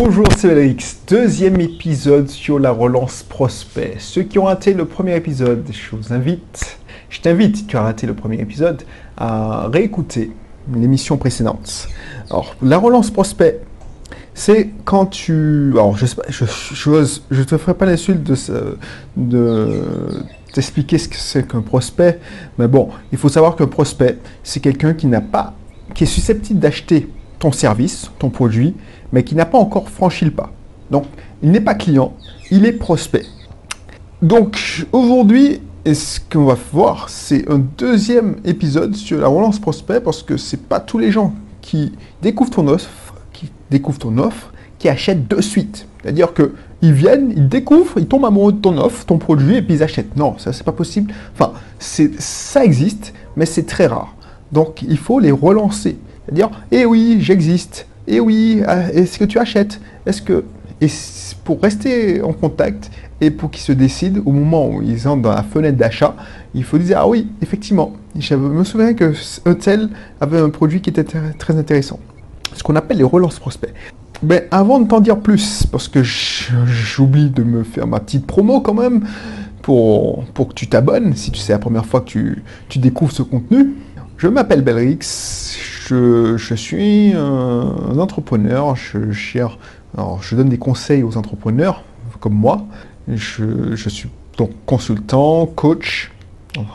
Bonjour, c'est Belrix. Deuxième épisode sur la relance prospect. Ceux qui ont raté le premier épisode, je vous invite, je t'invite, tu as raté le premier épisode, à réécouter l'émission précédente. Alors, la relance prospect, c'est quand tu. Alors, je ne te ferai pas l'insulte de, de t'expliquer ce que c'est qu'un prospect, mais bon, il faut savoir qu'un prospect, c'est quelqu'un qui n'a pas, qui est susceptible d'acheter ton service, ton produit, mais qui n'a pas encore franchi le pas. Donc, il n'est pas client, il est prospect. Donc, aujourd'hui, ce qu'on va voir, c'est un deuxième épisode sur la relance prospect, parce que c'est pas tous les gens qui découvrent ton offre, qui découvrent ton offre, qui achètent de suite. C'est-à-dire qu'ils viennent, ils découvrent, ils tombent amoureux de ton offre, ton produit, et puis ils achètent. Non, ça c'est pas possible. Enfin, ça existe, mais c'est très rare. Donc il faut les relancer. C'est-à-dire, eh oui, j'existe. Eh oui, ah, est-ce que tu achètes? Est-ce que. Et pour rester en contact et pour qu'ils se décident au moment où ils entrent dans la fenêtre d'achat, il faut dire Ah oui, effectivement, je me souviens que tel avait un produit qui était très intéressant. Ce qu'on appelle les relances prospects. Mais avant de t'en dire plus, parce que j'oublie de me faire ma petite promo quand même, pour, que tu t'abonnes, si tu sais la première fois que tu découvres ce contenu, je m'appelle Belrix, je, suis un, entrepreneur, je, alors je donne des conseils aux entrepreneurs comme moi, je, suis donc consultant, coach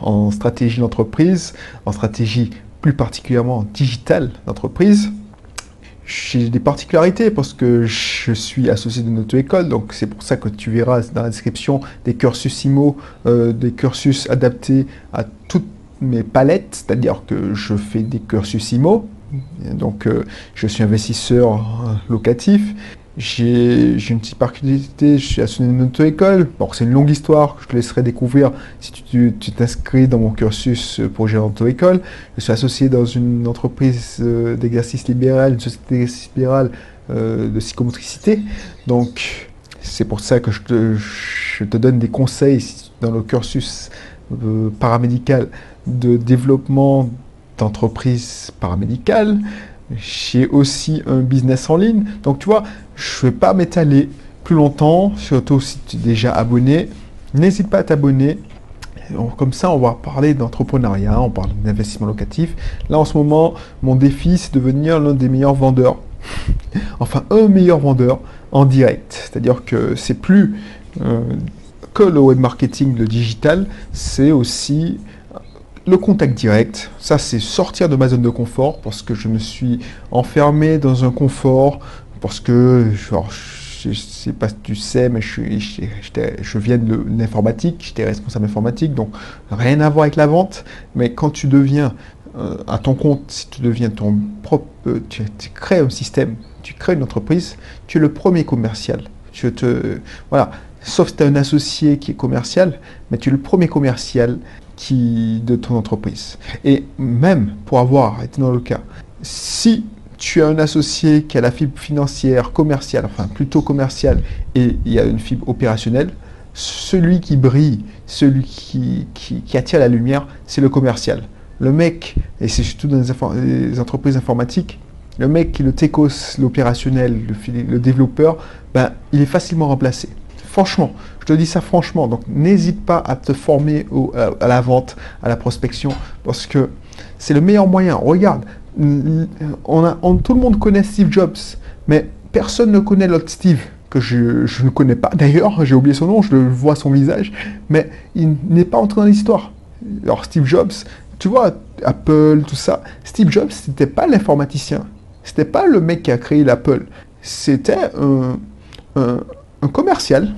en stratégie d'entreprise, en stratégie plus particulièrement digitale d'entreprise. J'ai des particularités parce que je suis associé d'une auto-école, donc c'est pour ça que tu verras dans la description des cursus IMO, euh, des cursus adaptés à toutes mes palettes, c'est-à-dire que je fais des cursus IMO, donc euh, je suis investisseur euh, locatif, j'ai une petite particularité, je suis associé d'une auto-école. Bon, c'est une longue histoire que je te laisserai découvrir si tu t'inscris dans mon cursus pour gérer auto-école. Je suis associé dans une entreprise euh, d'exercice libéral, une société euh, de psychomotricité. Donc, c'est pour ça que je te, donne des conseils dans le cursus euh, paramédical de développement d'entreprise paramédicale. J'ai aussi un business en ligne. Donc, tu vois, je ne vais pas m'étaler plus longtemps, surtout si tu es déjà abonné. N'hésite pas à t'abonner. Comme ça, on va parler d'entrepreneuriat, on parle d'investissement locatif. Là, en ce moment, mon défi, c'est de devenir l'un des meilleurs vendeurs. enfin, un meilleur vendeur en direct. C'est-à-dire que c'est plus euh, que le web marketing, le digital, c'est aussi le contact direct, ça c'est sortir de ma zone de confort parce que je me suis enfermé dans un confort, parce que je ne sais pas si tu sais, mais je, je viens de l'informatique, j'étais responsable informatique, donc rien à voir avec la vente, mais quand tu deviens euh, à ton compte, si tu deviens ton propre, euh, tu, crées un système, tu crées une entreprise, tu es le premier commercial. Je voilà, sauf si tu as un associé qui est commercial, mais tu es le premier commercial qui, de ton entreprise. Et même pour avoir été dans le cas, si tu as un associé qui a la fibre financière, commerciale, enfin plutôt commerciale, et il y a une fibre opérationnelle, celui qui brille, celui qui, qui, attire la lumière, c'est le commercial. Le mec, et c'est surtout dans les, entreprises informatiques, le mec qui est le techos, l'opérationnel, le, le, développeur, ben, il est facilement remplacé. Franchement, je te dis ça franchement. Donc n'hésite pas à te former à la vente, à la prospection, parce que c'est le meilleur moyen. Regarde, on a, tout le monde connaît Steve Jobs, mais personne ne connaît l'autre Steve que je, ne connais pas. D'ailleurs, j'ai oublié son nom, je vois son visage, mais il n'est pas entré dans l'histoire. Alors Steve Jobs, tu vois, Apple, tout ça, Steve Jobs, c'était pas l'informaticien, c'était pas le mec qui a créé l'Apple, c'était un, commercial.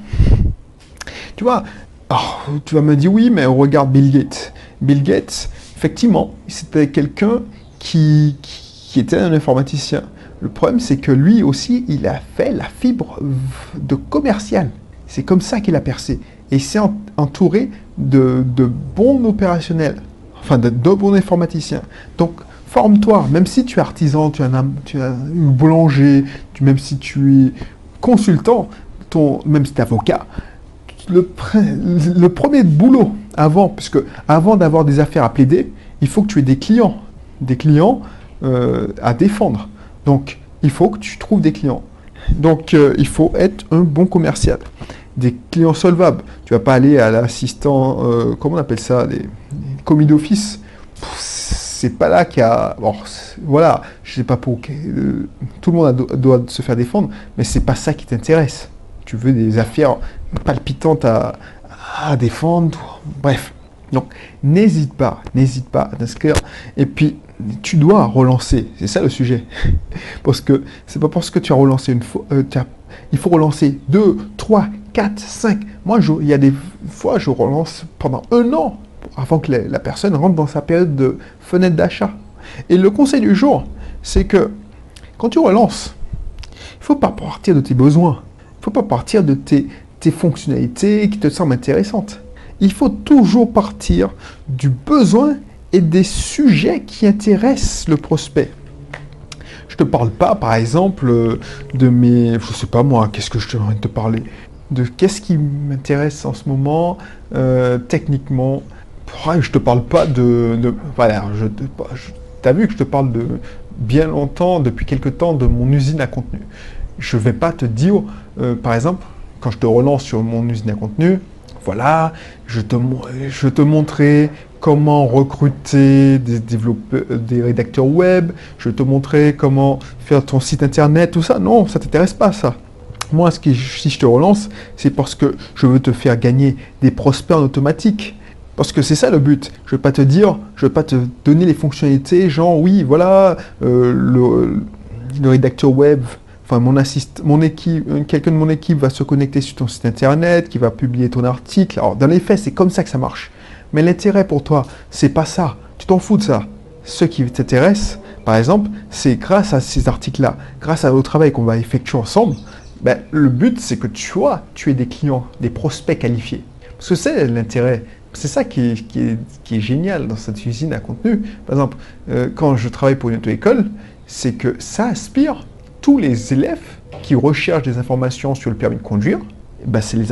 Tu vois, tu vas me dire oui, mais on regarde Bill Gates. Bill Gates, effectivement, c'était quelqu'un qui, était un informaticien. Le problème, c'est que lui aussi, il a fait la fibre de commercial. C'est comme ça qu'il a percé. Et il s'est entouré de, bons opérationnels, enfin de, bons informaticiens. Donc, forme-toi, même si tu es artisan, tu es un, tu es boulanger, tu, même si tu es consultant, même si tu es avocat, le, premier boulot avant, puisque avant d'avoir des affaires à plaider, il faut que tu aies des clients des clients euh, à défendre. Donc, il faut que tu trouves des clients. Donc, euh, il faut être un bon commercial. Des clients solvables. Tu vas pas aller à l'assistant, euh, comment on appelle ça, les, commis d'office. C'est pas là qu'il y a. Bon, voilà, je sais pas pour. Tout le monde doit se faire défendre, mais c'est pas ça qui t'intéresse. Tu veux des affaires palpitantes à, défendre. Bref. Donc, n'hésite pas, n'hésite pas à t'inscrire. Et puis, tu dois relancer. C'est ça le sujet. parce que c'est pas parce que tu as relancé une fois. Euh, il faut relancer 2, 3, 4, 5. Moi, il y a des fois, je relance pendant un an avant que la, personne rentre dans sa période de fenêtre d'achat. Et le conseil du jour, c'est que quand tu relances, il ne faut pas partir de tes besoins. Faut pas partir de tes, tes fonctionnalités qui te semblent intéressantes. Il faut toujours partir du besoin et des sujets qui intéressent le prospect. Je te parle pas, par exemple, de mes, je sais pas moi, qu'est-ce que je te te parler, de qu'est-ce qui m'intéresse en ce moment euh, techniquement. Je te parle pas de, voilà, je, as vu que je te parle de bien longtemps, depuis quelque temps, de mon usine à contenu. Je vais pas te dire, euh, par exemple, quand je te relance sur mon usine à contenu, voilà, je te, je te montrer comment recruter des développeurs, des rédacteurs web, je te montrer comment faire ton site internet, tout ça. Non, ça t'intéresse pas ça. Moi, ce qui, si je te relance, c'est parce que je veux te faire gagner des prospects en automatique. Parce que c'est ça le but. Je ne vais pas te dire, je ne vais pas te donner les fonctionnalités, genre oui, voilà, euh, le, le, rédacteur web enfin mon mon équipe, euh, quelqu'un de mon équipe va se connecter sur ton site internet, qui va publier ton article. Alors dans les faits, c'est comme ça que ça marche. Mais l'intérêt pour toi, c'est pas ça. Tu t'en fous de ça. Ce qui t'intéresse, par exemple, c'est grâce à ces articles-là, grâce au travail qu'on va effectuer ensemble, ben, le but c'est que tu as, tu es des clients, des prospects qualifiés. Parce que c'est l'intérêt. C'est ça qui est, qui, est, génial dans cette usine à contenu. Par exemple, euh, quand je travaille pour une auto-école, c'est que ça aspire tous les élèves qui recherchent des informations sur le permis de conduire, ben c'est les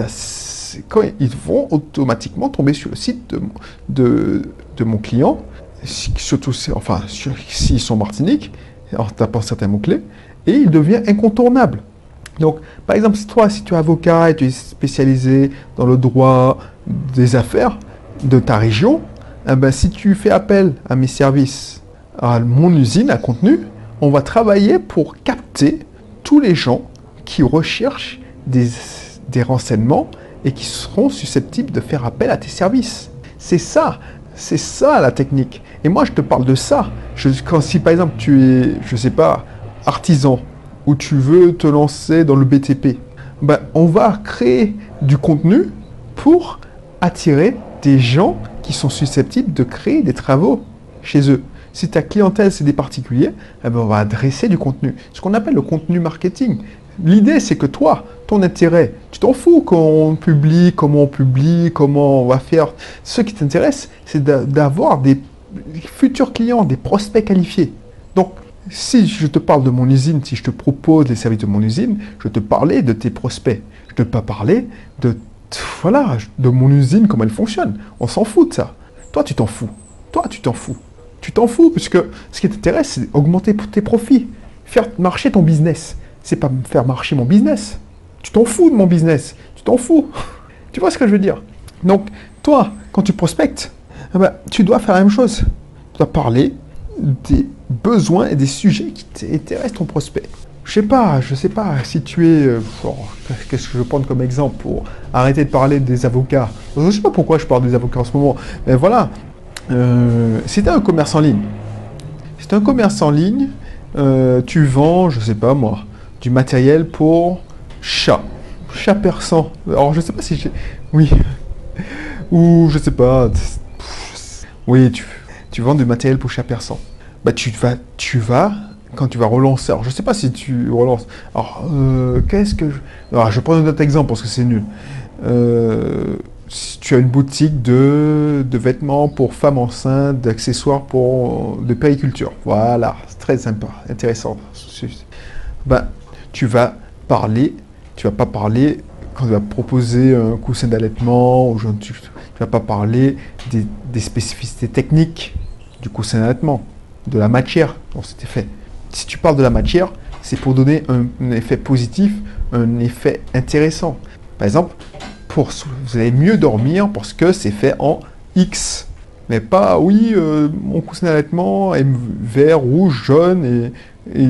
ils vont automatiquement tomber sur le site de, de, mon client, surtout enfin, s'ils sont Martinique, en tapant certains mots-clés, et il devient incontournable. Donc, par exemple, si toi, si tu es avocat et tu es spécialisé dans le droit des affaires de ta région, eh ben, si tu fais appel à mes services, à mon usine à contenu, on va travailler pour capter tous les gens qui recherchent des, renseignements et qui seront susceptibles de faire appel à tes services. C'est ça, c'est ça la technique. Et moi, je te parle de ça. Quand, si par exemple tu es, je sais pas, artisan ou tu veux te lancer dans le BTP, ben, on va créer du contenu pour attirer des gens qui sont susceptibles de créer des travaux chez eux. Si ta clientèle, c'est des particuliers, eh ben, on va adresser du contenu. Ce qu'on appelle le contenu marketing. L'idée, c'est que toi, ton intérêt, tu t'en fous qu'on publie, comment on publie, comment on va faire. Ce qui t'intéresse, c'est d'avoir des futurs clients, des prospects qualifiés. Donc, si je te parle de mon usine, si je te propose les services de mon usine, je te parlais de tes prospects. Je ne te pas parler de, voilà, de mon usine, comment elle fonctionne. On s'en fout de ça. Toi, tu t'en fous. Toi, tu t'en fous tu t'en fous, puisque ce qui t'intéresse, c'est augmenter tes profits, faire marcher ton business. C'est pas faire marcher mon business. Tu t'en fous de mon business. Tu t'en fous. tu vois ce que je veux dire? Donc, toi, quand tu prospectes, eh ben, tu dois faire la même chose. Tu dois parler des besoins et des sujets qui intéressent ton prospect. Je sais pas, je sais pas si tu es. Euh, qu'est-ce que je prends comme exemple pour arrêter de parler des avocats? Je sais pas pourquoi je parle des avocats en ce moment, mais voilà, euh, c'était un commerce en ligne. C'est un commerce en ligne. Euh, tu vends, je sais pas moi, du matériel pour chat. Chat persan. Alors je sais pas si j'ai. Oui. Ou je sais pas. Oui, tu, tu vends du matériel pour chat persan. Bah tu vas, tu vas quand tu vas relancer. Alors je sais pas si tu relances. Alors euh, qu'est-ce que je. Alors je prends un autre exemple parce que c'est nul. Euh, si tu as une boutique de, vêtements pour femmes enceintes, d'accessoires pour de périculture. Voilà, c'est très sympa, intéressant. Ben, tu vas parler, tu vas pas parler quand tu vas proposer un coussin d'allaitement, tu, ne vas pas parler des, spécificités techniques du coussin d'allaitement, de la matière dont c'était fait. Si tu parles de la matière, c'est pour donner un, effet positif, un effet intéressant. Par exemple, vous allez mieux dormir parce que c'est fait en X. Mais pas, oui, euh, mon coussin d'allaitement est vert, rouge, jaune, et,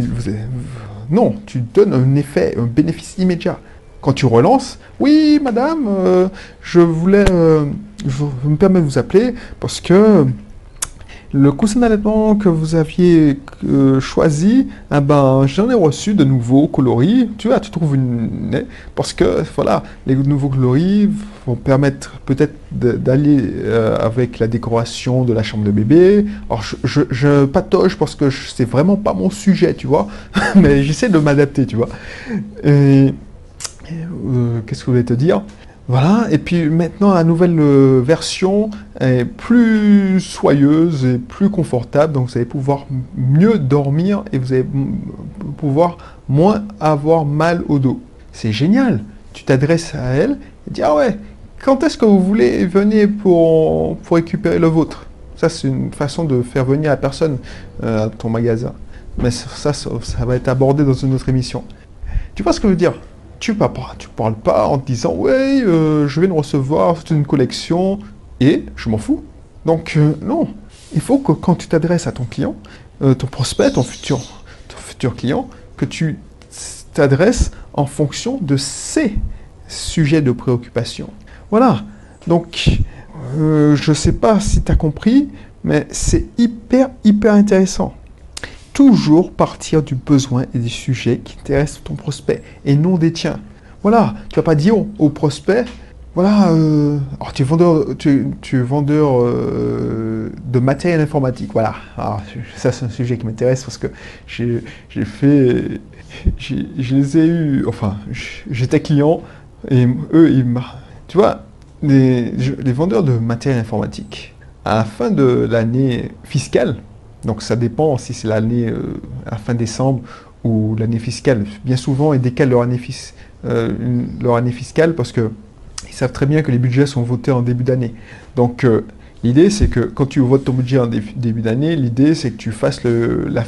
non, tu donnes un effet, un bénéfice immédiat. Quand tu relances, oui, madame, euh, je voulais, euh, je me permets de vous appeler parce que le coussin d'allaitement que vous aviez euh, choisi, eh ben, j'en ai reçu de nouveaux coloris. Tu vois, tu trouves une... Parce que, voilà, les nouveaux coloris vont permettre peut-être d'aller euh, avec la décoration de la chambre de bébé. Alors, je, je, patoche parce que c'est vraiment pas mon sujet, tu vois. Mais j'essaie de m'adapter, tu vois. Et... Euh, qu'est-ce que je voulais te dire? Voilà, et puis maintenant la nouvelle euh, version est plus soyeuse et plus confortable, donc vous allez pouvoir mieux dormir et vous allez pouvoir moins avoir mal au dos. C'est génial, tu t'adresses à elle et dis ah ouais, quand est-ce que vous voulez venir pour, pour récupérer le vôtre? Ça c'est une façon de faire venir la personne euh, à ton magasin. Mais ça, ça, ça va être abordé dans une autre émission. Tu vois ce que je veux dire? Tu ne tu parles pas en te disant ouais, euh, je viens de recevoir une collection et je m'en fous. Donc euh, non, il faut que quand tu t'adresses à ton client, euh, ton prospect, ton futur, ton futur client, que tu t'adresses en fonction de ses sujets de préoccupation. Voilà. Donc je ne sais pas si tu as compris, mais c'est hyper hyper intéressant toujours partir du besoin et des sujets qui intéressent ton prospect et non des tiens. Voilà, tu vas pas dire au, prospect, voilà, euh, tu es vendeur, tu, vendeur euh, de matériel informatique, voilà. Alors, ça c'est un sujet qui m'intéresse parce que j'ai fait, je les ai eu, enfin, j'étais client et eux, ils tu vois, les, les vendeurs de matériel informatique, à la fin de l'année fiscale, donc ça dépend si c'est l'année euh, à fin décembre ou l'année fiscale. Bien souvent, ils décalent leur année, euh, leur année fiscale parce qu'ils savent très bien que les budgets sont votés en début d'année. Donc euh, l'idée, c'est que quand tu votes ton budget en début d'année, l'idée, c'est que tu fasses, le, la,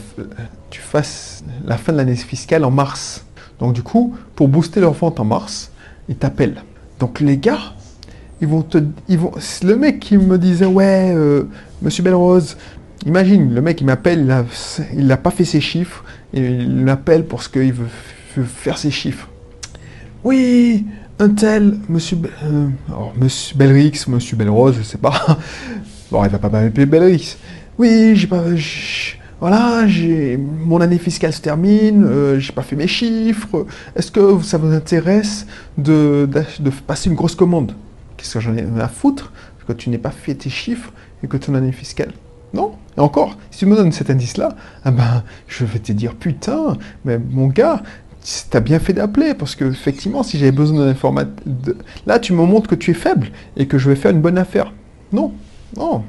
tu fasses la fin de l'année fiscale en mars. Donc du coup, pour booster leur vente en mars, ils t'appellent. Donc les gars, ils vont te, ils vont, le mec qui me disait ouais, Monsieur Belrose, Imagine, le mec, il m'appelle, il n'a pas fait ses chiffres, et il m'appelle parce qu'il veut, faire ses chiffres. Oui, un tel, monsieur, euh, monsieur Belrix, monsieur Belrose, je sais pas. Bon, il va pas m'appeler Belrix. Oui, j'ai pas. Voilà, mon année fiscale se termine, euh, j'ai pas fait mes chiffres. Est-ce que ça vous intéresse de, de, passer une grosse commande? Qu'est-ce que j'en ai à foutre? Que tu n'aies pas fait tes chiffres et que ton année fiscale non Et encore, si tu me donnes cet indice-là, ah ben, je vais te dire, putain, mais mon gars, t'as bien fait d'appeler, parce que effectivement, si j'avais besoin d'informations... Là, tu me montres que tu es faible et que je vais faire une bonne affaire. Non, non.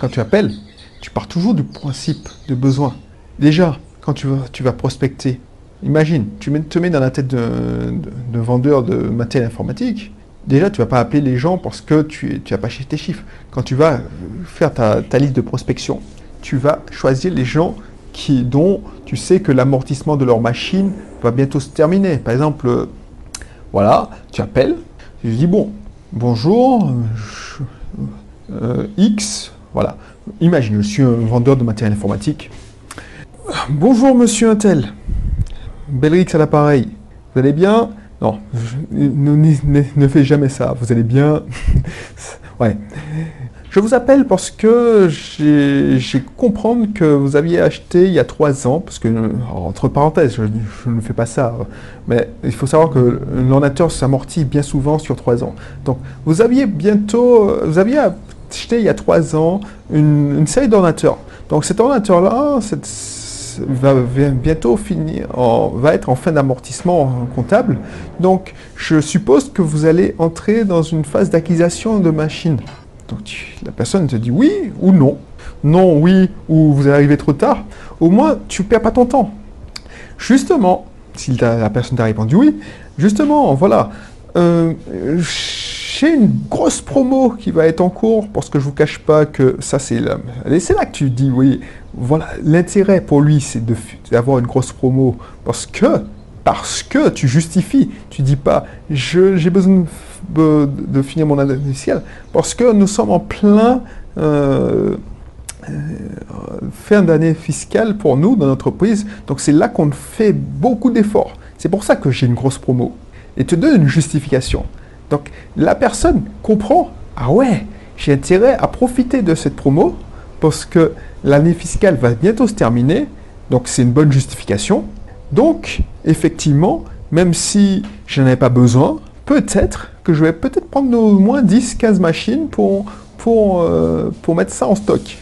Quand tu appelles, tu pars toujours du principe de besoin. Déjà, quand tu vas, prospecter, imagine, tu te mets dans la tête de vendeur de matériel informatique, déjà, tu vas pas appeler les gens parce que tu n'as pas tes chiffres. Quand tu vas faire ta, liste de prospection, tu vas choisir les gens qui, dont tu sais que l'amortissement de leur machine va bientôt se terminer. Par exemple, voilà, tu appelles, tu dis bon, bonjour, euh, X, voilà. Imagine, je suis un vendeur de matériel informatique. Bonjour monsieur Intel, Belrix à l'appareil. Vous allez bien? Non, ne, ne, fais jamais ça. Vous allez bien. ouais. Je vous appelle parce que j'ai comprendre que vous aviez acheté il y a trois ans, parce que, entre parenthèses, je, ne fais pas ça, mais il faut savoir que l'ordinateur s'amortit bien souvent sur trois ans. Donc, vous aviez bientôt, vous aviez acheté il y a trois ans une, une série d'ordinateurs. Donc, cet ordinateur-là, cette va bientôt finir, va être en fin d'amortissement comptable. Donc, je suppose que vous allez entrer dans une phase d'acquisition de machines. Donc, la personne te dit oui ou non. Non, oui, ou vous arrivez trop tard. Au moins, tu perds pas ton temps. Justement, si la personne t'a répondu oui, justement, voilà. Euh, j'ai une grosse promo qui va être en cours parce que je vous cache pas que ça c'est là, c'est là que tu dis oui voilà l'intérêt pour lui c'est d'avoir une grosse promo parce que parce que tu justifies tu dis pas j'ai besoin de, finir mon année initiale parce que nous sommes en plein euh, euh, fin d'année fiscale pour nous dans notre entreprise donc c'est là qu'on fait beaucoup d'efforts. C'est pour ça que j'ai une grosse promo. Et te donne une justification donc la personne comprend, ah ouais, j'ai intérêt à profiter de cette promo parce que l'année fiscale va bientôt se terminer, donc c'est une bonne justification. Donc effectivement, même si je n'en ai pas besoin, peut-être que je vais peut-être prendre au moins 10-15 machines euh, pour mettre ça en stock.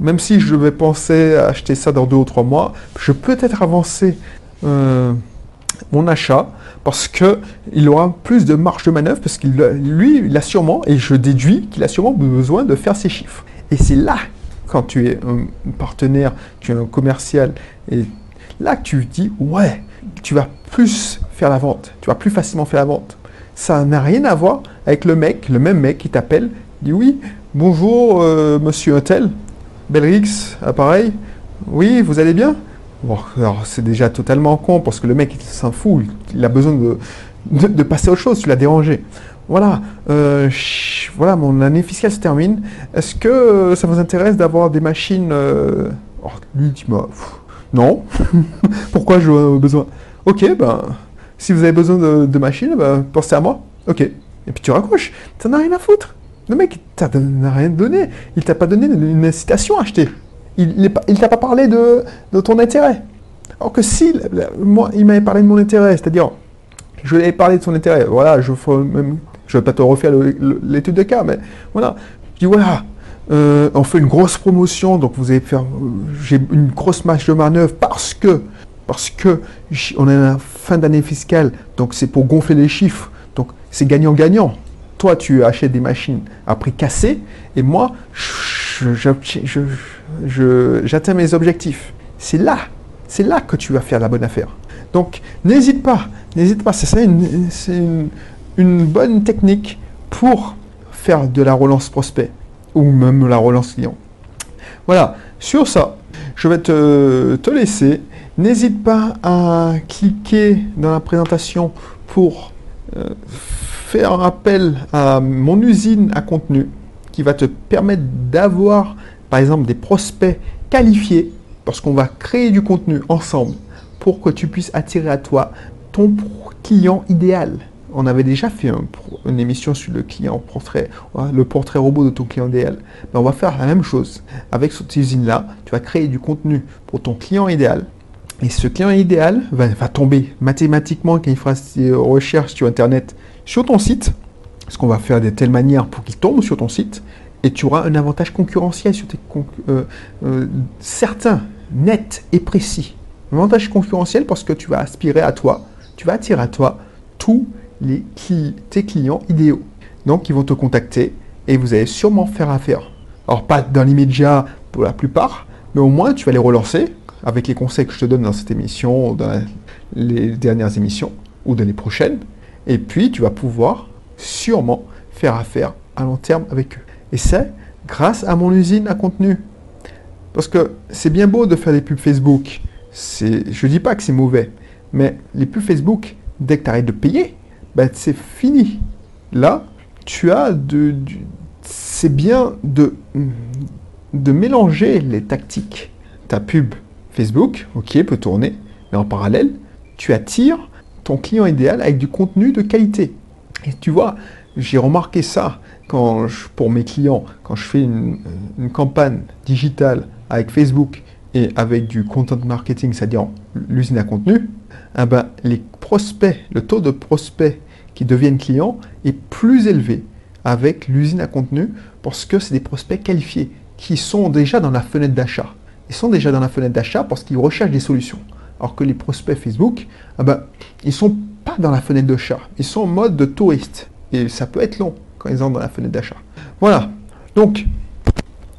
Même si je vais penser à acheter ça dans deux ou trois mois, je peux peut-être avancer euh, mon achat parce qu'il aura plus de marge de manœuvre, parce qu'il lui, il a sûrement, et je déduis qu'il a sûrement besoin de faire ses chiffres. Et c'est là, quand tu es un partenaire, tu es un commercial, et là tu dis, ouais, tu vas plus faire la vente, tu vas plus facilement faire la vente. Ça n'a rien à voir avec le mec, le même mec qui t'appelle, dit oui, bonjour euh, monsieur Hôtel, Belrix, appareil, oui, vous allez bien? Alors c'est déjà totalement con parce que le mec il s'en fout, il a besoin de, passer à autre chose, tu l'as dérangé. Voilà, euh, voilà, mon année fiscale se termine. Est-ce que ça vous intéresse d'avoir des machines euh... oh, Lui, dis-moi, non. Pourquoi je besoin? Ok, ben, si vous avez besoin de, machines, ben, pensez à moi. Ok. Et puis tu raccroches. T'en as rien à foutre. Le mec, il t'a rien donné. Il t'a pas donné une incitation à acheter il ne t'a pas parlé de, ton intérêt. Alors que si, moi, il m'avait parlé de mon intérêt, c'est-à-dire, je lui ai parlé de son intérêt, voilà, je ne vais pas te refaire l'étude de cas, mais voilà, je dis voilà, euh, on fait une grosse promotion, donc vous allez faire, j'ai une grosse marge de manœuvre parce que, parce que on est à la fin d'année fiscale, donc c'est pour gonfler les chiffres, donc c'est gagnant-gagnant. Toi, tu achètes des machines à prix cassé, et moi, je j'atteins mes objectifs. C'est là, c'est là que tu vas faire la bonne affaire. Donc, n'hésite pas, n'hésite pas, c'est une, une, bonne technique pour faire de la relance prospect ou même la relance client. Voilà, sur ça, je vais te, te laisser. N'hésite pas à cliquer dans la présentation pour euh, faire appel à mon usine à contenu qui va te permettre d'avoir par exemple des prospects qualifiés, parce qu'on va créer du contenu ensemble pour que tu puisses attirer à toi ton client idéal. On avait déjà fait une émission sur le client portrait, le portrait robot de ton client idéal. Mais on va faire la même chose. Avec cette usine-là, tu vas créer du contenu pour ton client idéal. Et ce client idéal va, tomber mathématiquement quand il fera ses recherches sur Internet sur ton site. Ce qu'on va faire de telle manière pour qu'il tombe sur ton site et tu auras un avantage concurrentiel sur tes euh, euh, certain, net et précis. Un avantage concurrentiel parce que tu vas aspirer à toi, tu vas attirer à toi tous les tes clients idéaux. Donc ils vont te contacter et vous allez sûrement faire affaire. Alors pas dans l'immédiat pour la plupart, mais au moins tu vas les relancer avec les conseils que je te donne dans cette émission, dans les dernières émissions ou dans les prochaines. Et puis tu vas pouvoir sûrement faire affaire à long terme avec eux. Et c'est grâce à mon usine à contenu. Parce que c'est bien beau de faire des pubs Facebook. Je ne dis pas que c'est mauvais. Mais les pubs Facebook, dès que tu arrêtes de payer, ben, c'est fini. Là, tu as de, c'est bien de, de mélanger les tactiques. Ta pub Facebook, ok, peut tourner, mais en parallèle, tu attires ton client idéal avec du contenu de qualité. Et tu vois, j'ai remarqué ça quand je, pour mes clients, quand je fais une, campagne digitale avec Facebook et avec du content marketing, c'est-à-dire l'usine à contenu, eh ben, les prospects, le taux de prospects qui deviennent clients est plus élevé avec l'usine à contenu parce que c'est des prospects qualifiés qui sont déjà dans la fenêtre d'achat. Ils sont déjà dans la fenêtre d'achat parce qu'ils recherchent des solutions. Alors que les prospects Facebook, eh ben, ils ne sont pas dans la fenêtre d'achat. Ils sont en mode de touriste. Et ça peut être long quand ils entrent dans la fenêtre d'achat. Voilà. Donc,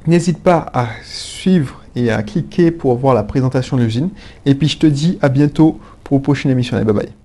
n'hésite pas à suivre et à cliquer pour voir la présentation de l'usine. Et puis, je te dis à bientôt pour une prochaine émission. Allez, bye bye.